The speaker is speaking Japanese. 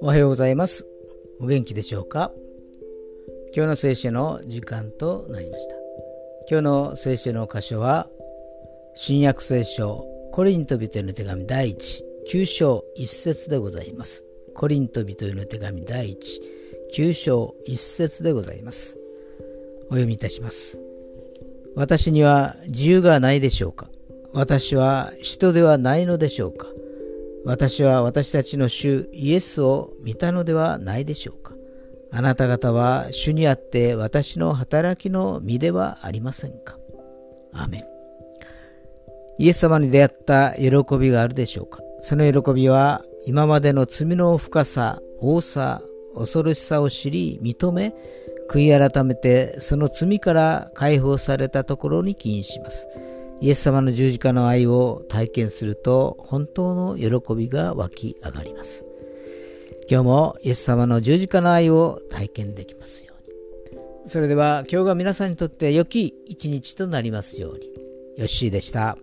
おはようございます。お元気でしょうか？今日の聖書の時間となりました。今日の聖書の箇所は新約聖書コリント人への手紙第1 9章1節でございます。コリント人への手紙第1 9章1節でございます。お読みいたします。私には自由がないでしょうか？私は人ではないのでしょうか？私は私たちの主イエスを見たのではないでしょうか？あなた方は主にあって私の働きの身ではありませんか？アメン。イエス様に出会った喜びがあるでしょうか？その喜びは今までの罪の深さ、多さ、恐ろしさを知り認め悔い改めてその罪から解放されたところに起因します。イエス様の十字架の愛を体験すると本当の喜びが湧き上がります。今日もイエス様の十字架の愛を体験できますように。それでは今日が皆さんにとって良き一日となりますように。よッしーでした。